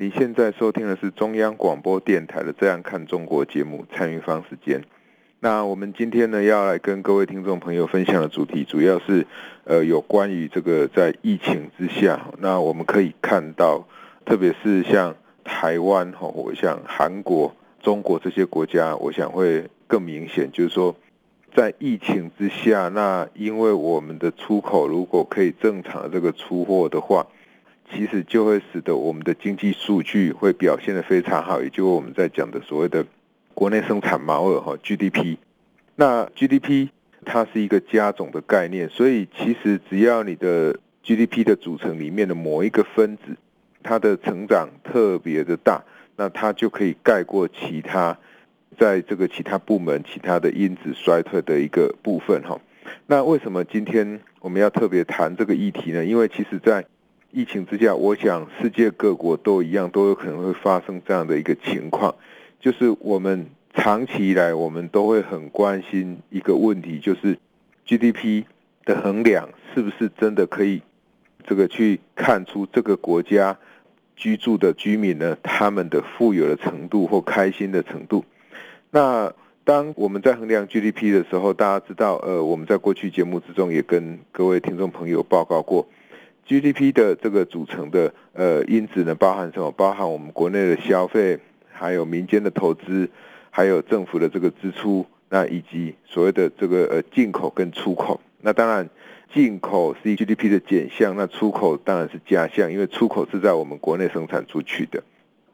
你现在收听的是中央广播电台的《这样看中国》节目，参与方时间。那我们今天呢，要来跟各位听众朋友分享的主题，主要是呃有关于这个在疫情之下，那我们可以看到，特别是像台湾哈，我想韩国、中国这些国家，我想会更明显，就是说在疫情之下，那因为我们的出口如果可以正常的这个出货的话。其实就会使得我们的经济数据会表现得非常好，也就是我们在讲的所谓的国内生产毛额哈 GDP。那 GDP 它是一个加总的概念，所以其实只要你的 GDP 的组成里面的某一个分子，它的成长特别的大，那它就可以盖过其他在这个其他部门其他的因子衰退的一个部分哈。那为什么今天我们要特别谈这个议题呢？因为其实在疫情之下，我想世界各国都一样，都有可能会发生这样的一个情况，就是我们长期以来，我们都会很关心一个问题，就是 GDP 的衡量是不是真的可以这个去看出这个国家居住的居民呢，他们的富有的程度或开心的程度。那当我们在衡量 GDP 的时候，大家知道，呃，我们在过去节目之中也跟各位听众朋友报告过。GDP 的这个组成的呃因子呢，包含什么？包含我们国内的消费，还有民间的投资，还有政府的这个支出，那以及所谓的这个呃进口跟出口。那当然，进口是 GDP 的减项，那出口当然是加项，因为出口是在我们国内生产出去的。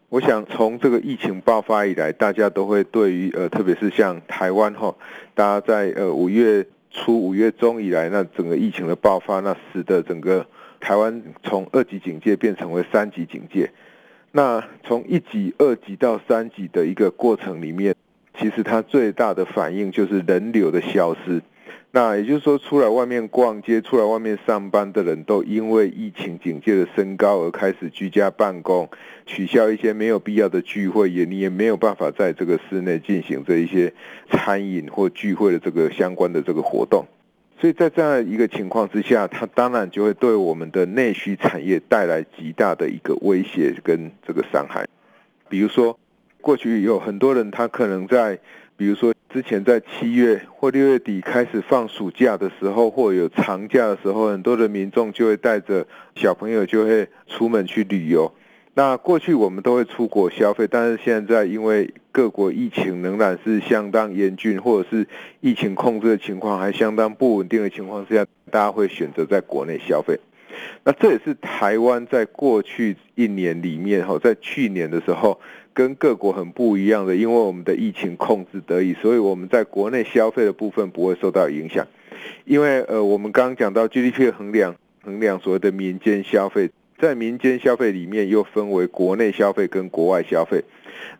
我想从这个疫情爆发以来，大家都会对于呃，特别是像台湾哈，大家在呃五月初、五月中以来，那整个疫情的爆发，那使得整个台湾从二级警戒变成为三级警戒，那从一级、二级到三级的一个过程里面，其实它最大的反应就是人流的消失。那也就是说，出来外面逛街、出来外面上班的人都因为疫情警戒的升高而开始居家办公，取消一些没有必要的聚会，也你也没有办法在这个室内进行这一些餐饮或聚会的这个相关的这个活动。所以在这样一个情况之下，它当然就会对我们的内需产业带来极大的一个威胁跟这个伤害。比如说，过去有很多人，他可能在，比如说之前在七月或六月底开始放暑假的时候，或有长假的时候，很多的民众就会带着小朋友就会出门去旅游。那过去我们都会出国消费，但是现在因为各国疫情仍然是相当严峻，或者是疫情控制的情况还相当不稳定的情况之下，大家会选择在国内消费。那这也是台湾在过去一年里面，哈，在去年的时候跟各国很不一样的，因为我们的疫情控制得宜，所以我们在国内消费的部分不会受到影响。因为呃，我们刚刚讲到 GDP 衡量，衡量所谓的民间消费。在民间消费里面又分为国内消费跟国外消费。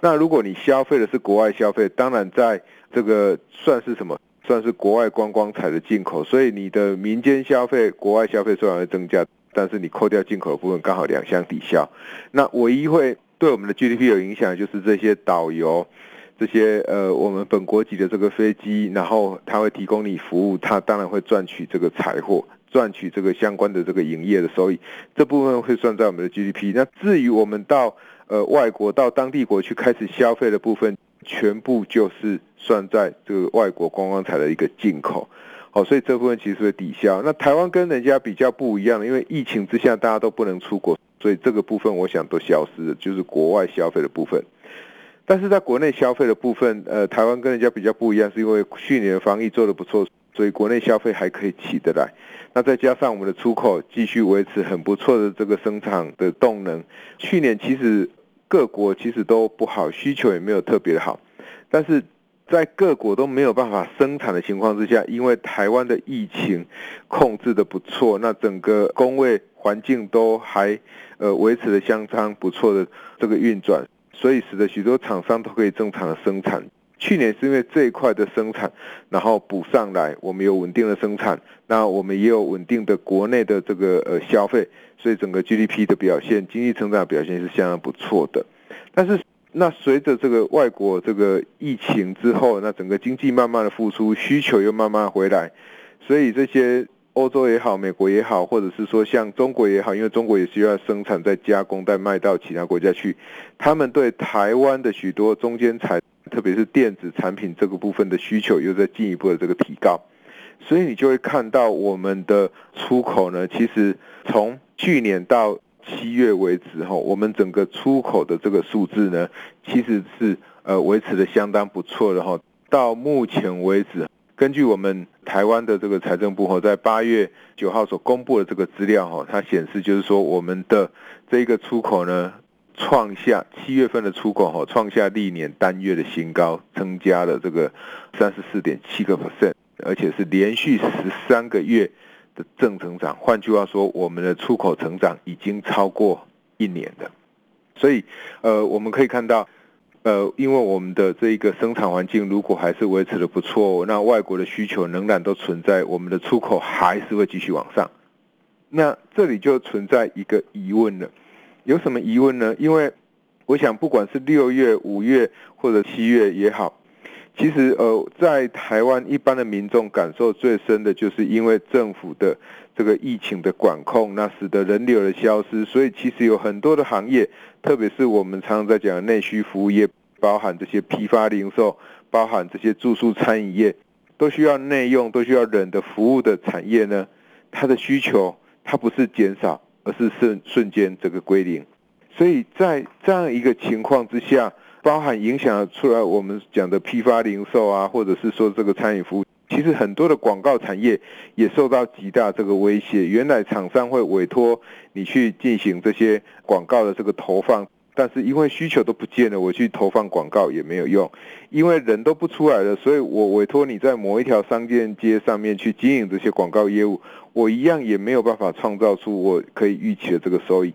那如果你消费的是国外消费，当然在这个算是什么？算是国外观光财的进口。所以你的民间消费、国外消费虽然会增加，但是你扣掉进口的部分，刚好两相抵消。那唯一会对我们的 GDP 有影响，就是这些导游、这些呃我们本国籍的这个飞机，然后他会提供你服务，他当然会赚取这个财货。赚取这个相关的这个营业的收益，这部分会算在我们的 GDP。那至于我们到呃外国到当地国去开始消费的部分，全部就是算在这个外国观光财的一个进口。好，所以这部分其实会抵消。那台湾跟人家比较不一样，因为疫情之下大家都不能出国，所以这个部分我想都消失了，就是国外消费的部分。但是在国内消费的部分，呃，台湾跟人家比较不一样，是因为去年防疫做得不错。所以国内消费还可以起得来，那再加上我们的出口继续维持很不错的这个生产的动能。去年其实各国其实都不好，需求也没有特别好，但是在各国都没有办法生产的情况之下，因为台湾的疫情控制的不错，那整个工位环境都还呃维持的相当不错的这个运转，所以使得许多厂商都可以正常的生产。去年是因为这一块的生产，然后补上来，我们有稳定的生产，那我们也有稳定的国内的这个呃消费，所以整个 GDP 的表现、经济成长表现是相当不错的。但是那随着这个外国这个疫情之后，那整个经济慢慢的复苏，需求又慢慢回来，所以这些欧洲也好、美国也好，或者是说像中国也好，因为中国也需要生产再加工再卖到其他国家去，他们对台湾的许多中间材。特别是电子产品这个部分的需求又在进一步的这个提高，所以你就会看到我们的出口呢，其实从去年到七月为止哈，我们整个出口的这个数字呢，其实是呃维持的相当不错的哈。到目前为止，根据我们台湾的这个财政部哈，在八月九号所公布的这个资料哈，它显示就是说我们的这个出口呢。创下七月份的出口哈，创下历年单月的新高，增加了这个三十四点七个 percent，而且是连续十三个月的正成长。换句话说，我们的出口成长已经超过一年的。所以，呃，我们可以看到，呃，因为我们的这一个生产环境如果还是维持的不错，那外国的需求仍然都存在，我们的出口还是会继续往上。那这里就存在一个疑问了。有什么疑问呢？因为我想，不管是六月、五月或者七月也好，其实呃，在台湾一般的民众感受最深的就是因为政府的这个疫情的管控，那使得人流的消失，所以其实有很多的行业，特别是我们常常在讲的内需服务业，包含这些批发零售，包含这些住宿餐饮业，都需要内用、都需要人的服务的产业呢，它的需求它不是减少。而是瞬瞬间这个归零，所以在这样一个情况之下，包含影响出来我们讲的批发零售啊，或者是说这个餐饮服务，其实很多的广告产业也受到极大这个威胁。原来厂商会委托你去进行这些广告的这个投放，但是因为需求都不见了，我去投放广告也没有用，因为人都不出来了，所以我委托你在某一条商店街上面去经营这些广告业务。我一样也没有办法创造出我可以预期的这个收益，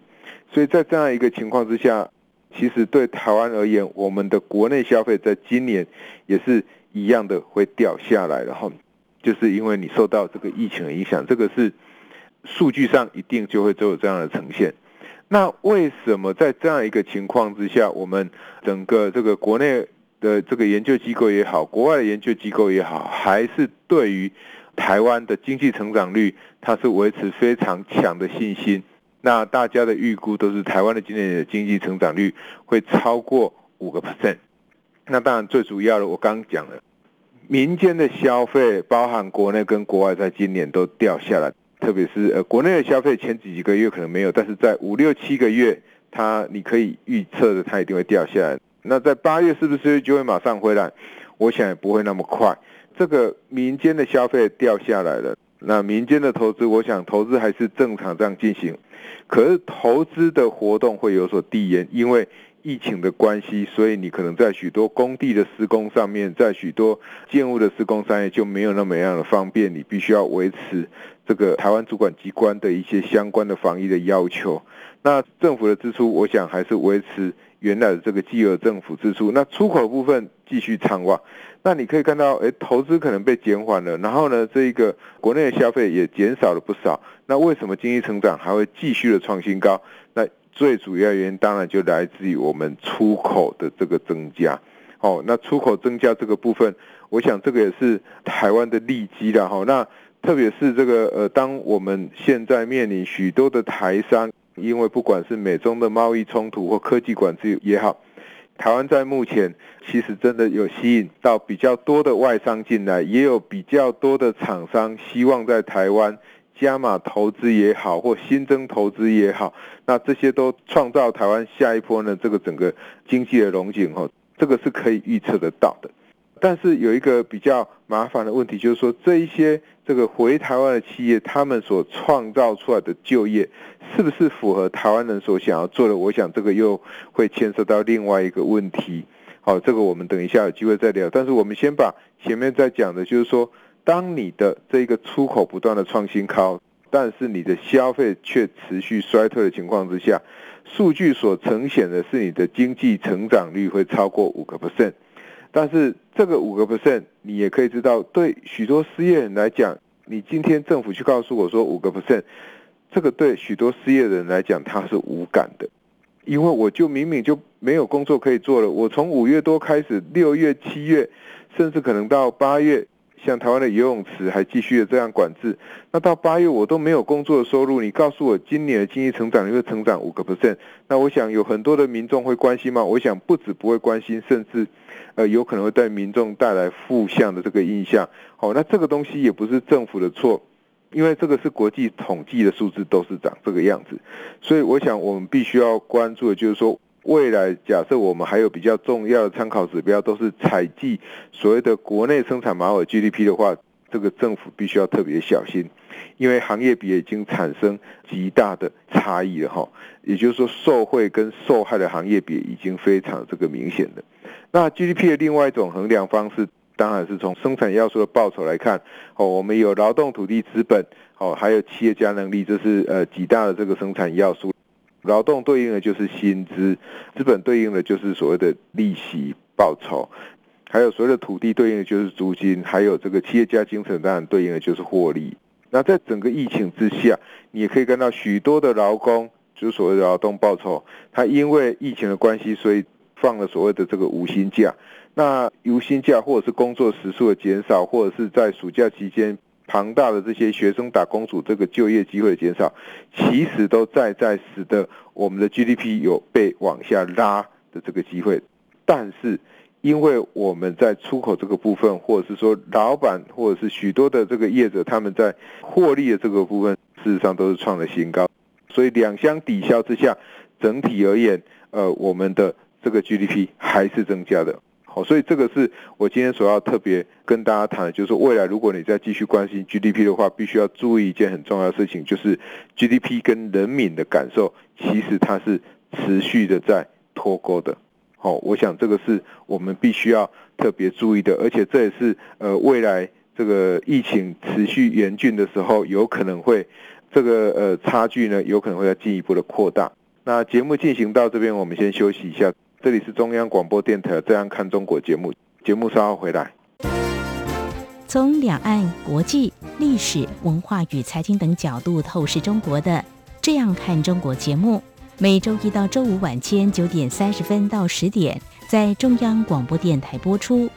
所以在这样一个情况之下，其实对台湾而言，我们的国内消费在今年也是一样的会掉下来，然后就是因为你受到这个疫情的影响，这个是数据上一定就会都有这样的呈现。那为什么在这样一个情况之下，我们整个这个国内的这个研究机构也好，国外的研究机构也好，还是对于台湾的经济成长率，它是维持非常强的信心。那大家的预估都是台湾的今年的经济成长率会超过五个 percent。那当然最主要的，我刚讲了，民间的消费，包含国内跟国外，在今年都掉下来。特别是呃，国内的消费前几几个月可能没有，但是在五六七个月，它你可以预测的，它一定会掉下来。那在八月是不是就会马上回来？我想也不会那么快。这个民间的消费掉下来了，那民间的投资，我想投资还是正常这样进行，可是投资的活动会有所递延，因为疫情的关系，所以你可能在许多工地的施工上面，在许多建物的施工上面就没有那么样的方便，你必须要维持这个台湾主管机关的一些相关的防疫的要求。那政府的支出，我想还是维持原来的这个既有政府支出。那出口部分继续畅旺。那你可以看到，哎，投资可能被减缓了，然后呢，这一个国内的消费也减少了不少。那为什么经济成长还会继续的创新高？那最主要原因当然就来自于我们出口的这个增加。哦，那出口增加这个部分，我想这个也是台湾的利基了。哈，那特别是这个呃，当我们现在面临许多的台商，因为不管是美中的贸易冲突或科技管制也好。台湾在目前其实真的有吸引到比较多的外商进来，也有比较多的厂商希望在台湾加码投资也好，或新增投资也好，那这些都创造台湾下一波呢这个整个经济的龙景哦，这个是可以预测得到的。但是有一个比较麻烦的问题，就是说这一些这个回台湾的企业，他们所创造出来的就业，是不是符合台湾人所想要做的？我想这个又会牵涉到另外一个问题。好，这个我们等一下有机会再聊。但是我们先把前面在讲的，就是说，当你的这个出口不断的创新高，但是你的消费却持续衰退的情况之下，数据所呈现的是你的经济成长率会超过五个 percent。但是这个五个 percent，你也可以知道，对许多失业人来讲，你今天政府去告诉我说五个 percent，这个对许多失业人来讲他是无感的，因为我就明明就没有工作可以做了，我从五月多开始，六月、七月，甚至可能到八月。像台湾的游泳池还继续的这样管制，那到八月我都没有工作的收入，你告诉我今年的经济成长率会成长五个 percent，那我想有很多的民众会关心吗？我想不止不会关心，甚至呃有可能会对民众带来负向的这个印象。好，那这个东西也不是政府的错，因为这个是国际统计的数字都是长这个样子，所以我想我们必须要关注的就是说。未来假设我们还有比较重要的参考指标都是采计所谓的国内生产马尔 GDP 的话，这个政府必须要特别小心，因为行业比已经产生极大的差异了哈。也就是说，受惠跟受害的行业比已经非常这个明显的。那 GDP 的另外一种衡量方式，当然是从生产要素的报酬来看。哦，我们有劳动、土地、资本，哦，还有企业家能力，这是呃几大的这个生产要素。劳动对应的就是薪资，资本对应的就是所谓的利息报酬，还有所谓的土地对应的就是租金，还有这个企业家精神当然对应的就是获利。那在整个疫情之下，你也可以看到许多的劳工，就是所谓的劳动报酬，他因为疫情的关系，所以放了所谓的这个无薪假。那无薪假或者是工作时数的减少，或者是在暑假期间。庞大的这些学生打工族这个就业机会的减少，其实都在在使得我们的 GDP 有被往下拉的这个机会。但是，因为我们在出口这个部分，或者是说老板或者是许多的这个业者，他们在获利的这个部分，事实上都是创了新高。所以两相抵消之下，整体而言，呃，我们的这个 GDP 还是增加的。好，所以这个是我今天所要特别跟大家谈的，就是未来如果你再继续关心 GDP 的话，必须要注意一件很重要的事情，就是 GDP 跟人民的感受，其实它是持续的在脱钩的。好，我想这个是我们必须要特别注意的，而且这也是呃未来这个疫情持续严峻的时候，有可能会这个呃差距呢，有可能会要进一步的扩大。那节目进行到这边，我们先休息一下。这里是中央广播电台《这样看中国》节目，节目稍后回来。从两岸、国际、历史、文化与财经等角度透视中国的《这样看中国》节目，每周一到周五晚间九点三十分到十点在中央广播电台播出。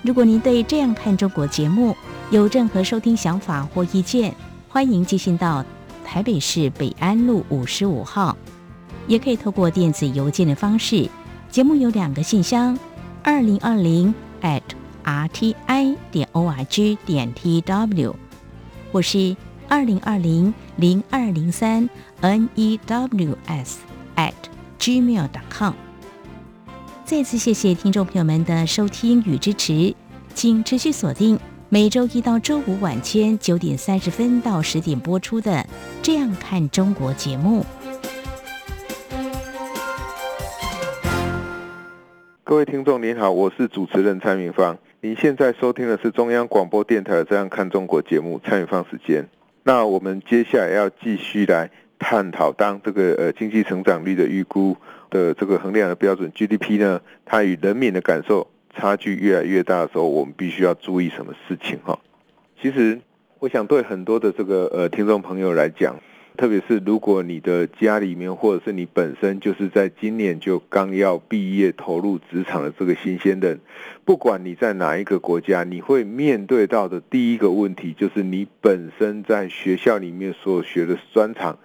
如果您对《这样看中国》节目有任何收听想法或意见，欢迎寄信到台北市北安路五十五号。也可以透过电子邮件的方式，节目有两个信箱：二零二零 at rti 点 org 点 tw，或是二零二零零二零三 news at gmail.com。再次谢谢听众朋友们的收听与支持，请持续锁定每周一到周五晚间九点三十分到十点播出的《这样看中国》节目。各位听众您好，我是主持人蔡明芳。您现在收听的是中央广播电台《这样看中国》节目，蔡明芳时间。那我们接下来要继续来探讨，当这个呃经济成长率的预估的这个衡量的标准 GDP 呢，它与人民的感受差距越来越大的时候，我们必须要注意什么事情哈？其实，我想对很多的这个呃听众朋友来讲。特别是如果你的家里面，或者是你本身就是在今年就刚要毕业投入职场的这个新鲜人，不管你在哪一个国家，你会面对到的第一个问题就是你本身在学校里面所学的专长，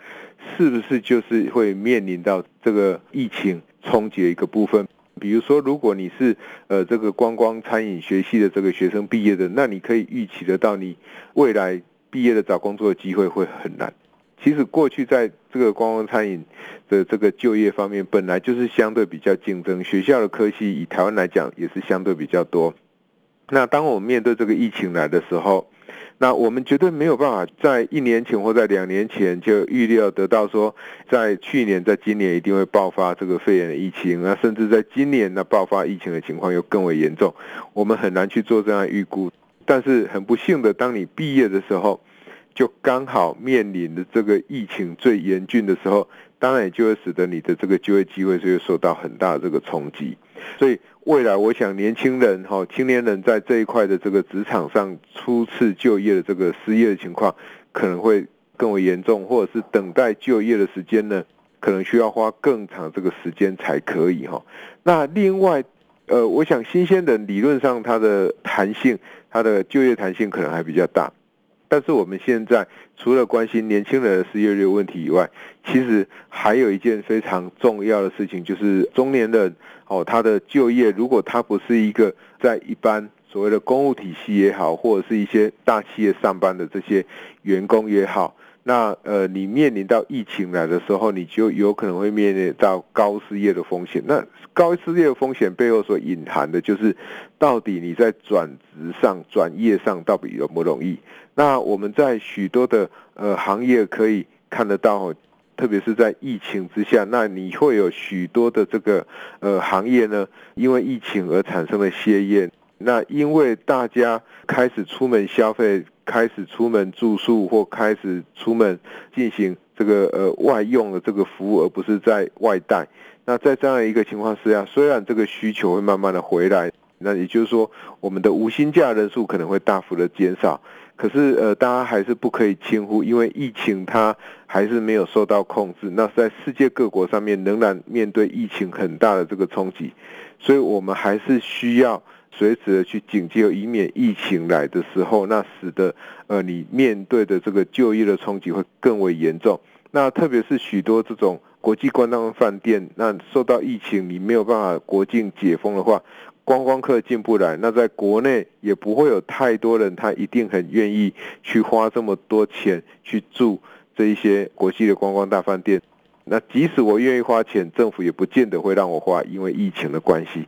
是不是就是会面临到这个疫情冲击的一个部分？比如说，如果你是呃这个观光餐饮学系的这个学生毕业的，那你可以预期得到你未来毕业的找工作的机会会很难。其实过去在这个观光餐饮的这个就业方面，本来就是相对比较竞争。学校的科系以台湾来讲，也是相对比较多。那当我们面对这个疫情来的时候，那我们绝对没有办法在一年前或在两年前就预料得到说，在去年、在今年一定会爆发这个肺炎的疫情。那甚至在今年，那爆发疫情的情况又更为严重，我们很难去做这样预估。但是很不幸的，当你毕业的时候，就刚好面临的这个疫情最严峻的时候，当然也就会使得你的这个就业机会就会受到很大的这个冲击。所以未来我想年轻人哈青年人在这一块的这个职场上初次就业的这个失业的情况可能会更为严重，或者是等待就业的时间呢，可能需要花更长这个时间才可以哈。那另外，呃，我想新鲜人理论上它的弹性，它的就业弹性可能还比较大。但是我们现在除了关心年轻人的失业率问题以外，其实还有一件非常重要的事情，就是中年人哦，他的就业如果他不是一个在一般。所谓的公务体系也好，或者是一些大企业上班的这些员工也好，那呃，你面临到疫情来的时候，你就有可能会面临到高失业的风险。那高失业的风险背后所隐含的就是，到底你在转职上、转业上到底容不容易？那我们在许多的呃行业可以看得到，特别是在疫情之下，那你会有许多的这个呃行业呢，因为疫情而产生了歇业。那因为大家开始出门消费，开始出门住宿，或开始出门进行这个呃外用的这个服务，而不是在外带。那在这样一个情况之下，虽然这个需求会慢慢的回来，那也就是说，我们的无薪假人数可能会大幅的减少。可是呃，大家还是不可以轻忽，因为疫情它还是没有受到控制。那在世界各国上面仍然面对疫情很大的这个冲击，所以我们还是需要。随时的去警戒，以免疫情来的时候，那使得呃你面对的这个就业的冲击会更为严重。那特别是许多这种国际观光饭店，那受到疫情你没有办法国境解封的话，观光客进不来，那在国内也不会有太多人，他一定很愿意去花这么多钱去住这一些国际的观光大饭店。那即使我愿意花钱，政府也不见得会让我花，因为疫情的关系，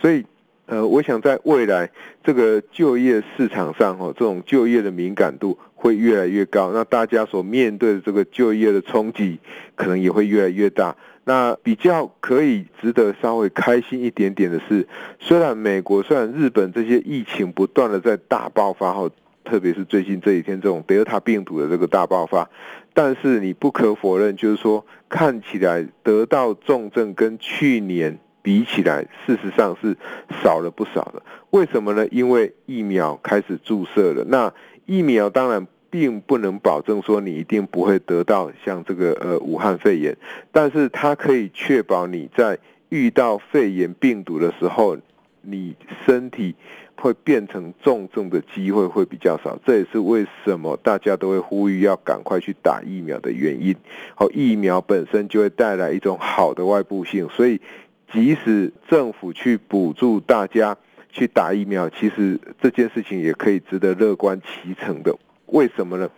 所以。呃，我想在未来这个就业市场上，哈，这种就业的敏感度会越来越高，那大家所面对的这个就业的冲击，可能也会越来越大。那比较可以值得稍微开心一点点的是，虽然美国、虽然日本这些疫情不断的在大爆发，哈，特别是最近这几天这种德尔塔病毒的这个大爆发，但是你不可否认，就是说看起来得到重症跟去年。比起来，事实上是少了不少的。为什么呢？因为疫苗开始注射了。那疫苗当然并不能保证说你一定不会得到像这个呃武汉肺炎，但是它可以确保你在遇到肺炎病毒的时候，你身体会变成重症的机会会比较少。这也是为什么大家都会呼吁要赶快去打疫苗的原因。好，疫苗本身就会带来一种好的外部性，所以。即使政府去补助大家去打疫苗，其实这件事情也可以值得乐观其成的。为什么呢？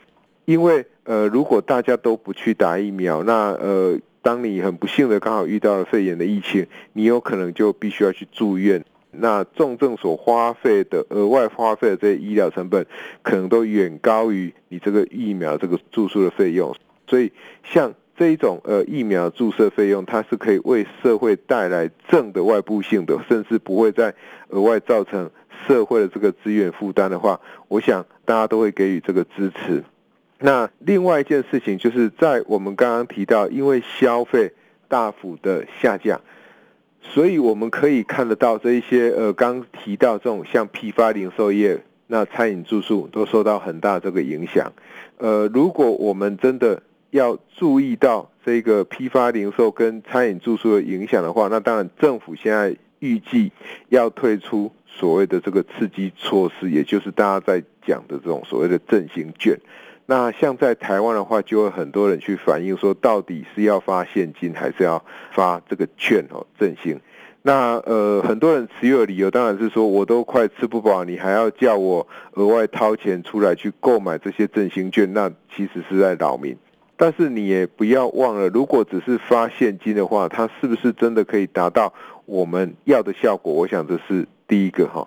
因为呃，如果大家都不去打疫苗，那呃，当你很不幸的刚好遇到了肺炎的疫情，你有可能就必须要去住院。那重症所花费的额外花费的这些医疗成本，可能都远高于你这个疫苗这个住宿的费用。所以像。这一种呃疫苗注射费用，它是可以为社会带来正的外部性的，甚至不会再额外造成社会的这个资源负担的话，我想大家都会给予这个支持。那另外一件事情，就是在我们刚刚提到，因为消费大幅的下降，所以我们可以看得到这一些呃刚提到这种像批发零售业、那餐饮住宿都受到很大这个影响。呃，如果我们真的要注意到这个批发零售跟餐饮住宿的影响的话，那当然政府现在预计要推出所谓的这个刺激措施，也就是大家在讲的这种所谓的振兴券。那像在台湾的话，就会很多人去反映说，到底是要发现金还是要发这个券哦，振兴。那呃，很多人持有的理由当然是说，我都快吃不饱，你还要叫我额外掏钱出来去购买这些振兴券，那其实是在扰民。但是你也不要忘了，如果只是发现金的话，它是不是真的可以达到我们要的效果？我想这是第一个哈，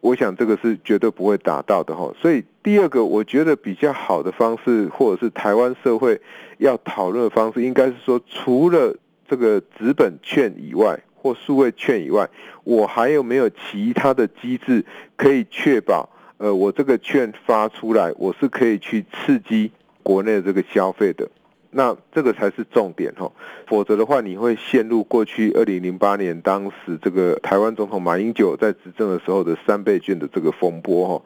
我想这个是绝对不会达到的哈。所以第二个，我觉得比较好的方式，或者是台湾社会要讨论的方式，应该是说，除了这个纸本券以外，或数位券以外，我还有没有其他的机制可以确保呃，我这个券发出来，我是可以去刺激国内的这个消费的。那这个才是重点哈，否则的话，你会陷入过去二零零八年当时这个台湾总统马英九在执政的时候的三倍券的这个风波哈。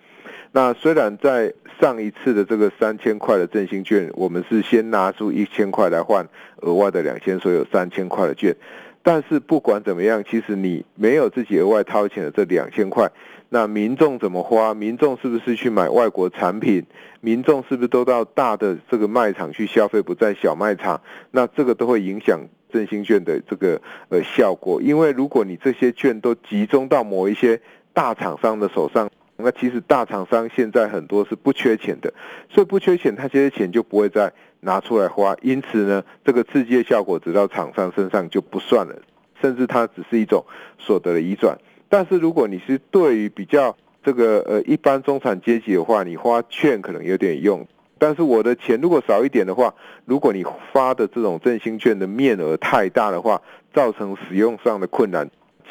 那虽然在上一次的这个三千块的振兴券，我们是先拿出一千块来换额外的两千，所以有三千块的券。但是不管怎么样，其实你没有自己额外掏钱的这两千块，那民众怎么花？民众是不是去买外国产品？民众是不是都到大的这个卖场去消费，不在小卖场？那这个都会影响振兴券的这个呃效果。因为如果你这些券都集中到某一些大厂商的手上，那其实大厂商现在很多是不缺钱的，所以不缺钱，他这些钱就不会再。拿出来花，因此呢，这个刺激的效果只到厂商身上就不算了，甚至它只是一种所得的移转。但是如果你是对于比较这个呃一般中产阶级的话，你花券可能有点用，但是我的钱如果少一点的话，如果你发的这种振兴券的面额太大的话，造成使用上的困难。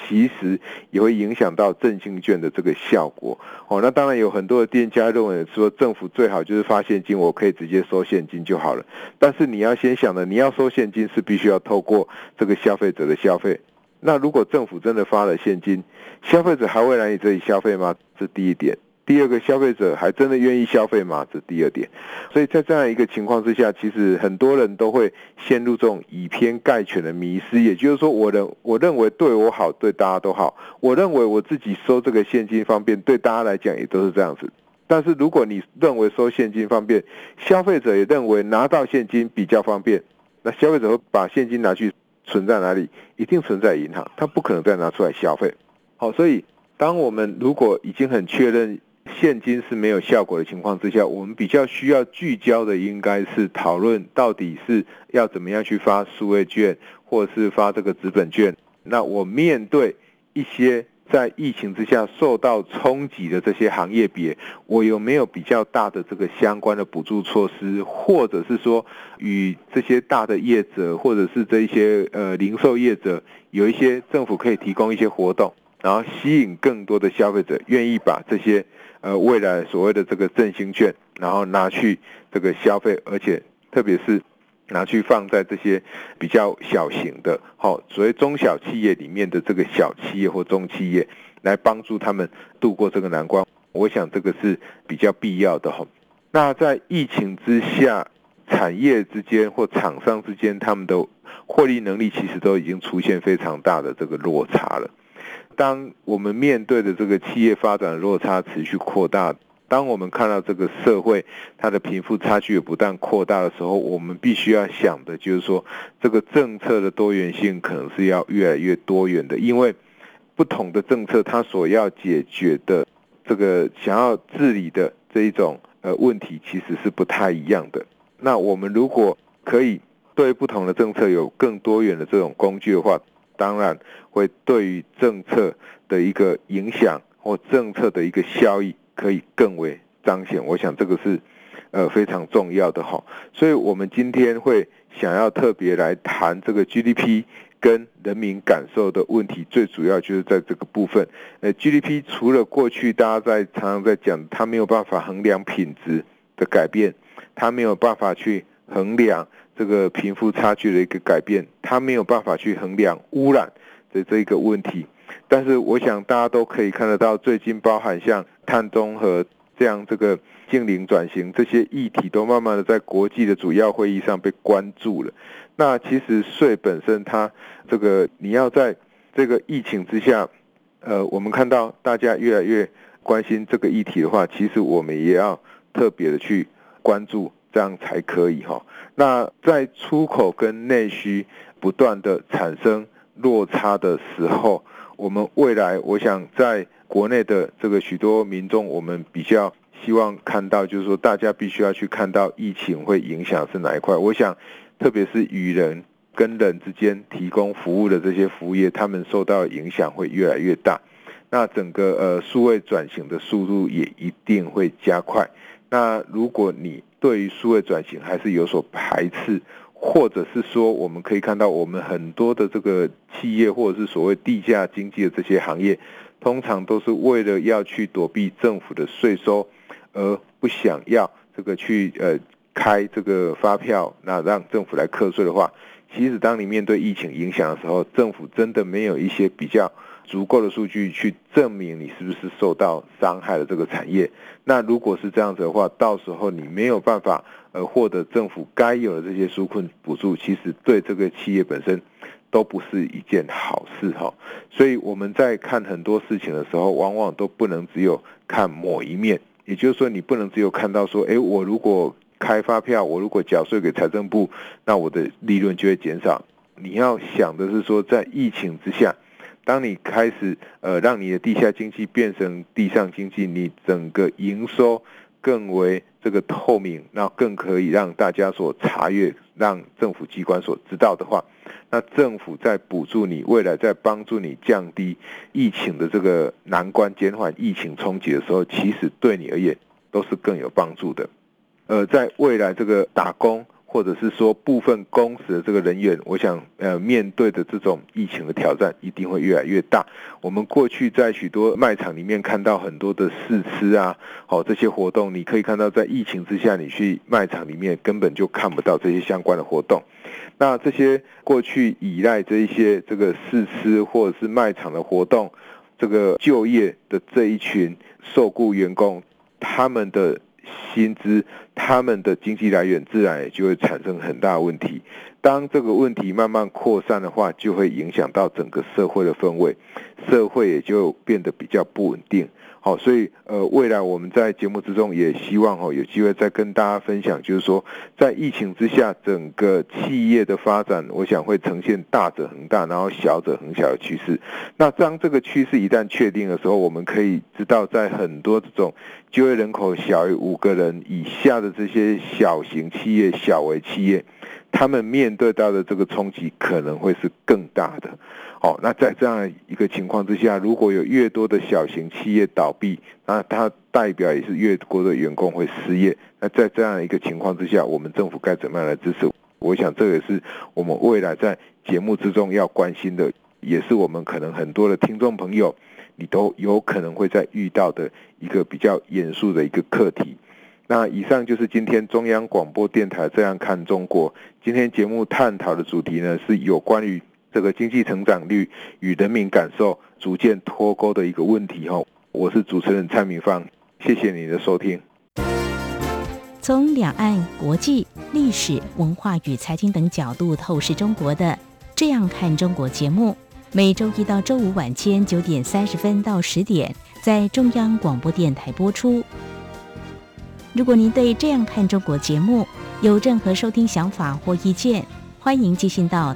其实也会影响到振兴券的这个效果哦。那当然有很多的店家认为说，政府最好就是发现金，我可以直接收现金就好了。但是你要先想的，你要收现金是必须要透过这个消费者的消费。那如果政府真的发了现金，消费者还会来你这里消费吗？这第一点。第二个，消费者还真的愿意消费吗？这第二点。所以在这样一个情况之下，其实很多人都会陷入这种以偏概全的迷失。也就是说，我的我认为对我好，对大家都好。我认为我自己收这个现金方便，对大家来讲也都是这样子。但是如果你认为收现金方便，消费者也认为拿到现金比较方便，那消费者会把现金拿去存在哪里？一定存在银行，它不可能再拿出来消费。好，所以当我们如果已经很确认。现金是没有效果的情况之下，我们比较需要聚焦的应该是讨论到底是要怎么样去发数位券，或者是发这个资本券。那我面对一些在疫情之下受到冲击的这些行业别，我有没有比较大的这个相关的补助措施，或者是说与这些大的业者，或者是这一些呃零售业者，有一些政府可以提供一些活动，然后吸引更多的消费者愿意把这些。呃，未来所谓的这个振兴券，然后拿去这个消费，而且特别是拿去放在这些比较小型的，好，所谓中小企业里面的这个小企业或中企业，来帮助他们度过这个难关。我想这个是比较必要的哈。那在疫情之下，产业之间或厂商之间，他们的获利能力其实都已经出现非常大的这个落差了。当我们面对的这个企业发展落差持续扩大，当我们看到这个社会它的贫富差距也不断扩大的时候，我们必须要想的就是说，这个政策的多元性可能是要越来越多元的，因为不同的政策它所要解决的这个想要治理的这一种呃问题其实是不太一样的。那我们如果可以对不同的政策有更多元的这种工具的话，当然会对于政策的一个影响或政策的一个效益可以更为彰显，我想这个是呃非常重要的哈。所以我们今天会想要特别来谈这个 GDP 跟人民感受的问题，最主要就是在这个部分。呃，GDP 除了过去大家在常常在讲，它没有办法衡量品质的改变，它没有办法去衡量。这个贫富差距的一个改变，它没有办法去衡量污染的这一个问题。但是，我想大家都可以看得到，最近包含像碳中和这样这个净零转型这些议题，都慢慢的在国际的主要会议上被关注了。那其实税本身，它这个你要在这个疫情之下，呃，我们看到大家越来越关心这个议题的话，其实我们也要特别的去关注。这样才可以哈。那在出口跟内需不断的产生落差的时候，我们未来我想在国内的这个许多民众，我们比较希望看到，就是说大家必须要去看到疫情会影响是哪一块。我想，特别是与人跟人之间提供服务的这些服务业，他们受到影响会越来越大。那整个呃数位转型的速度也一定会加快。那如果你对于数位转型还是有所排斥，或者是说，我们可以看到我们很多的这个企业，或者是所谓地下经济的这些行业，通常都是为了要去躲避政府的税收，而不想要这个去呃开这个发票，那让政府来课税的话，其实当你面对疫情影响的时候，政府真的没有一些比较足够的数据去证明你是不是受到伤害的这个产业。那如果是这样子的话，到时候你没有办法而获得政府该有的这些纾困补助，其实对这个企业本身。都不是一件好事哈，所以我们在看很多事情的时候，往往都不能只有看某一面，也就是说，你不能只有看到说，诶，我如果开发票，我如果缴税给财政部，那我的利润就会减少。你要想的是说，在疫情之下，当你开始呃让你的地下经济变成地上经济，你整个营收更为这个透明，那更可以让大家所查阅，让政府机关所知道的话。那政府在补助你，未来在帮助你降低疫情的这个难关，减缓疫情冲击的时候，其实对你而言都是更有帮助的。呃，在未来这个打工。或者是说部分公司的这个人员，我想呃面对的这种疫情的挑战一定会越来越大。我们过去在许多卖场里面看到很多的试吃啊，好这些活动，你可以看到在疫情之下，你去卖场里面根本就看不到这些相关的活动。那这些过去依赖这一些这个试吃或者是卖场的活动，这个就业的这一群受雇员工，他们的。薪资，他们的经济来源自然也就会产生很大问题。当这个问题慢慢扩散的话，就会影响到整个社会的氛围，社会也就变得比较不稳定。好，所以呃，未来我们在节目之中也希望哦，有机会再跟大家分享，就是说在疫情之下，整个企业的发展，我想会呈现大者恒大，然后小者恒小的趋势。那当这个趋势一旦确定的时候，我们可以知道，在很多这种就业人口小于五个人以下的这些小型企业、小微企业，他们面对到的这个冲击可能会是更大的。好，那在这样一个情况之下，如果有越多的小型企业倒闭，那它代表也是越多的员工会失业。那在这样一个情况之下，我们政府该怎么样来支持？我想这也是我们未来在节目之中要关心的，也是我们可能很多的听众朋友，你都有可能会在遇到的一个比较严肃的一个课题。那以上就是今天中央广播电台这样看中国。今天节目探讨的主题呢，是有关于。这个经济成长率与人民感受逐渐脱钩的一个问题哈，我是主持人蔡明芳，谢谢你的收听。从两岸、国际、历史、文化与财经等角度透视中国的《这样看中国》节目，每周一到周五晚间九点三十分到十点在中央广播电台播出。如果您对《这样看中国》节目有任何收听想法或意见，欢迎寄信到。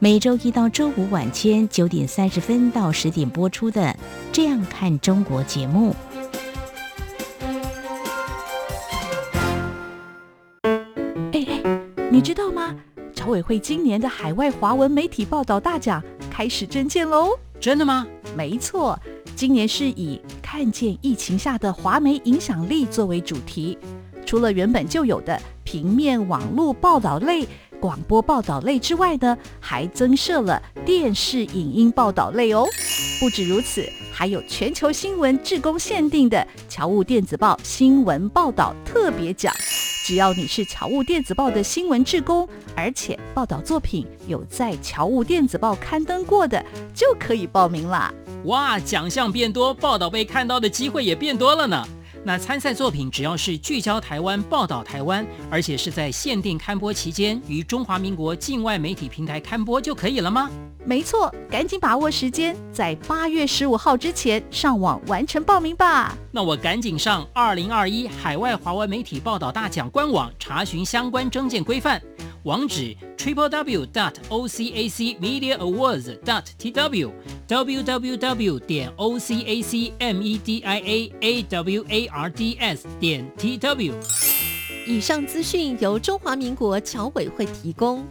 每周一到周五晚间九点三十分到十点播出的《这样看中国》节目。哎哎，你知道吗？侨委会今年的海外华文媒体报道大奖开始征件喽！真的吗？没错，今年是以“看见疫情下的华媒影响力”作为主题，除了原本就有的平面、网络报道类。广播报道类之外呢，还增设了电视影音报道类哦。不止如此，还有全球新闻志工限定的侨务电子报新闻报道特别奖。只要你是侨务电子报的新闻志工，而且报道作品有在侨务电子报刊登过的，就可以报名啦。哇，奖项变多，报道被看到的机会也变多了呢。那参赛作品只要是聚焦台湾、报道台湾，而且是在限定刊播期间于中华民国境外媒体平台刊播就可以了吗？没错，赶紧把握时间，在八月十五号之前上网完成报名吧。那我赶紧上二零二一海外华文媒体报道大奖官网查询相关征件规范。网址 triple w dot o c a c media awards dot t w w w w 点 o c a c m e d i a a w a r d s 点 t w。以上资讯由中华民国侨委会提供。